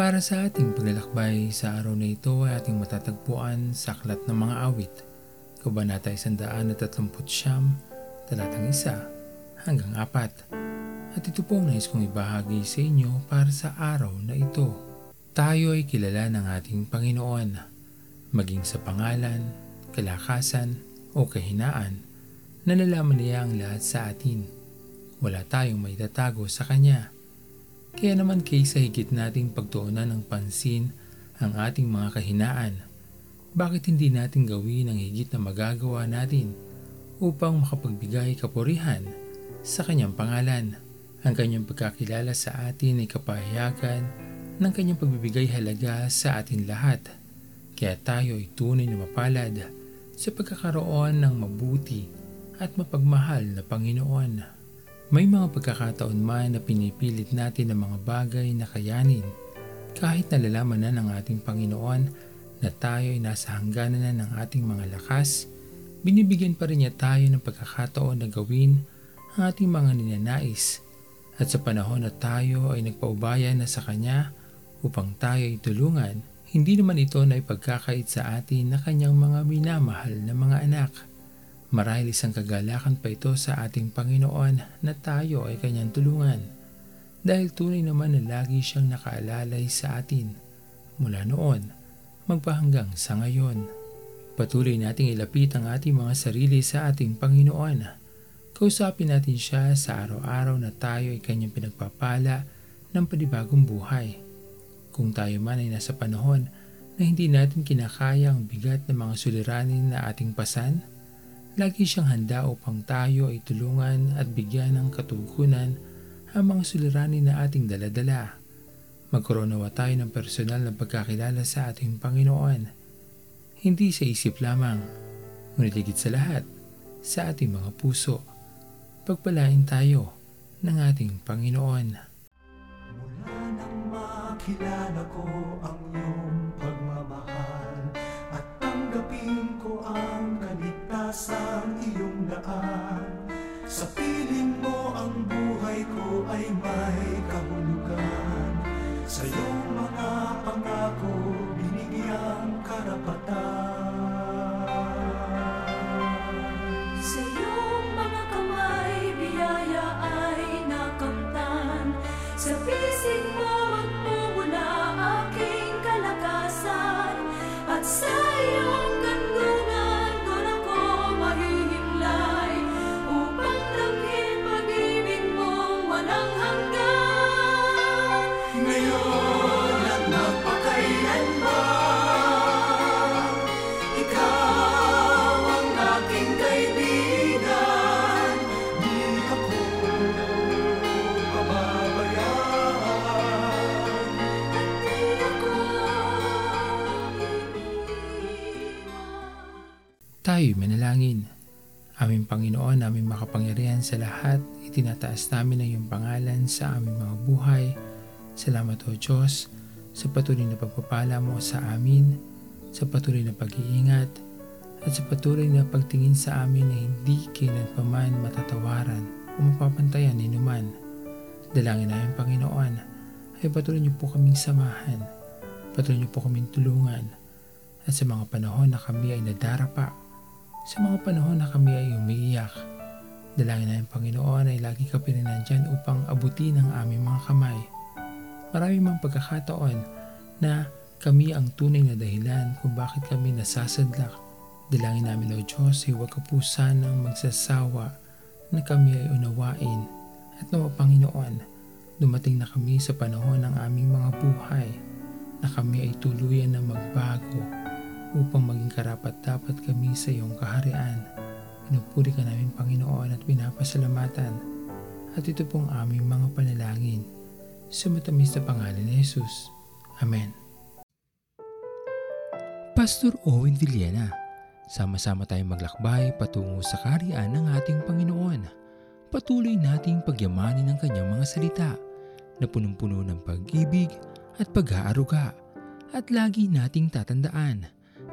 Para sa ating paglalakbay sa araw na ito ay ating matatagpuan sa Aklat ng Mga Awit, Kabanata 139, talatang 1 hanggang 4. At ito po nais kong ibahagi sa inyo para sa araw na ito. Tayo ay kilala ng ating Panginoon, maging sa pangalan, kalakasan o kahinaan, nalalaman niya ang lahat sa atin. Wala tayong may tatago sa Kanya kaya naman kaysa higit nating pagtuunan ng pansin ang ating mga kahinaan, bakit hindi natin gawin ang higit na magagawa natin upang makapagbigay kapurihan sa kanyang pangalan? Ang kanyang pagkakilala sa atin ay kapahayagan ng kanyang pagbibigay halaga sa atin lahat. Kaya tayo ay tunay na mapalad sa pagkakaroon ng mabuti at mapagmahal na Panginoon. May mga pagkakataon man na pinipilit natin ang mga bagay na kayanin kahit nalalaman na ng ating Panginoon na tayo ay nasa hangganan na ng ating mga lakas, binibigyan pa rin niya tayo ng pagkakataon na gawin ang ating mga ninanais at sa panahon na tayo ay nagpaubaya na sa Kanya upang tayo ay tulungan, hindi naman ito na ipagkakait sa atin na Kanyang mga minamahal na mga anak. Marahil isang kagalakan pa ito sa ating Panginoon na tayo ay kanyang tulungan. Dahil tunay naman na lagi siyang nakaalalay sa atin mula noon magpahanggang sa ngayon. Patuloy nating ilapit ang ating mga sarili sa ating Panginoon. Kausapin natin siya sa araw-araw na tayo ay kanyang pinagpapala ng panibagong buhay. Kung tayo man ay nasa panahon na hindi natin kinakaya ang bigat ng mga suliranin na ating pasan, Lagi siyang handa upang tayo ay tulungan at bigyan ng katugunan ang mga suliranin na ating daladala. Magkaroon nawa tayo ng personal na pagkakilala sa ating Panginoon. Hindi sa isip lamang, ngunit higit sa lahat, sa ating mga puso. Pagpalain tayo ng ating Panginoon. Mula nang makilala ko ang iyong pagmamahal kaligtasang iyong daan. Sa Tayo'y manalangin. Aming Panginoon, aming makapangyarihan sa lahat, itinataas namin ang iyong pangalan sa aming mga buhay. Salamat o Diyos sa patuloy na pagpapala mo sa amin, sa patuloy na pag-iingat, at sa patuloy na pagtingin sa amin na hindi kailanpaman matatawaran o mapapantayan ni numan. Dalangin namin Panginoon ay patuloy niyo po kaming samahan, patuloy niyo po kaming tulungan, at sa mga panahon na kami ay nadarapa, sa mga panahon na kami ay umiiyak, dalangin namin Panginoon ay lagi ka pa rin nandyan upang abutin ang aming mga kamay. Marami mang pagkakataon na kami ang tunay na dahilan kung bakit kami nasasadlak. Dalangin namin o Diyos huwag ka po sanang magsasawa na kami ay unawain at nawa Panginoon, dumating na kami sa panahon ng aming mga buhay na kami ay tuluyan na magbago upang maging karapat dapat kami sa iyong kaharian. Pinupuri ka namin Panginoon at pinapasalamatan. At ito pong aming mga panalangin. Sa matamis na pangalan ni Jesus. Amen. Pastor Owen Villena, sama-sama tayong maglakbay patungo sa kaharian ng ating Panginoon. Patuloy nating pagyamanin ang kanyang mga salita na punong-puno ng pag-ibig at pag-aaruga. At lagi nating tatandaan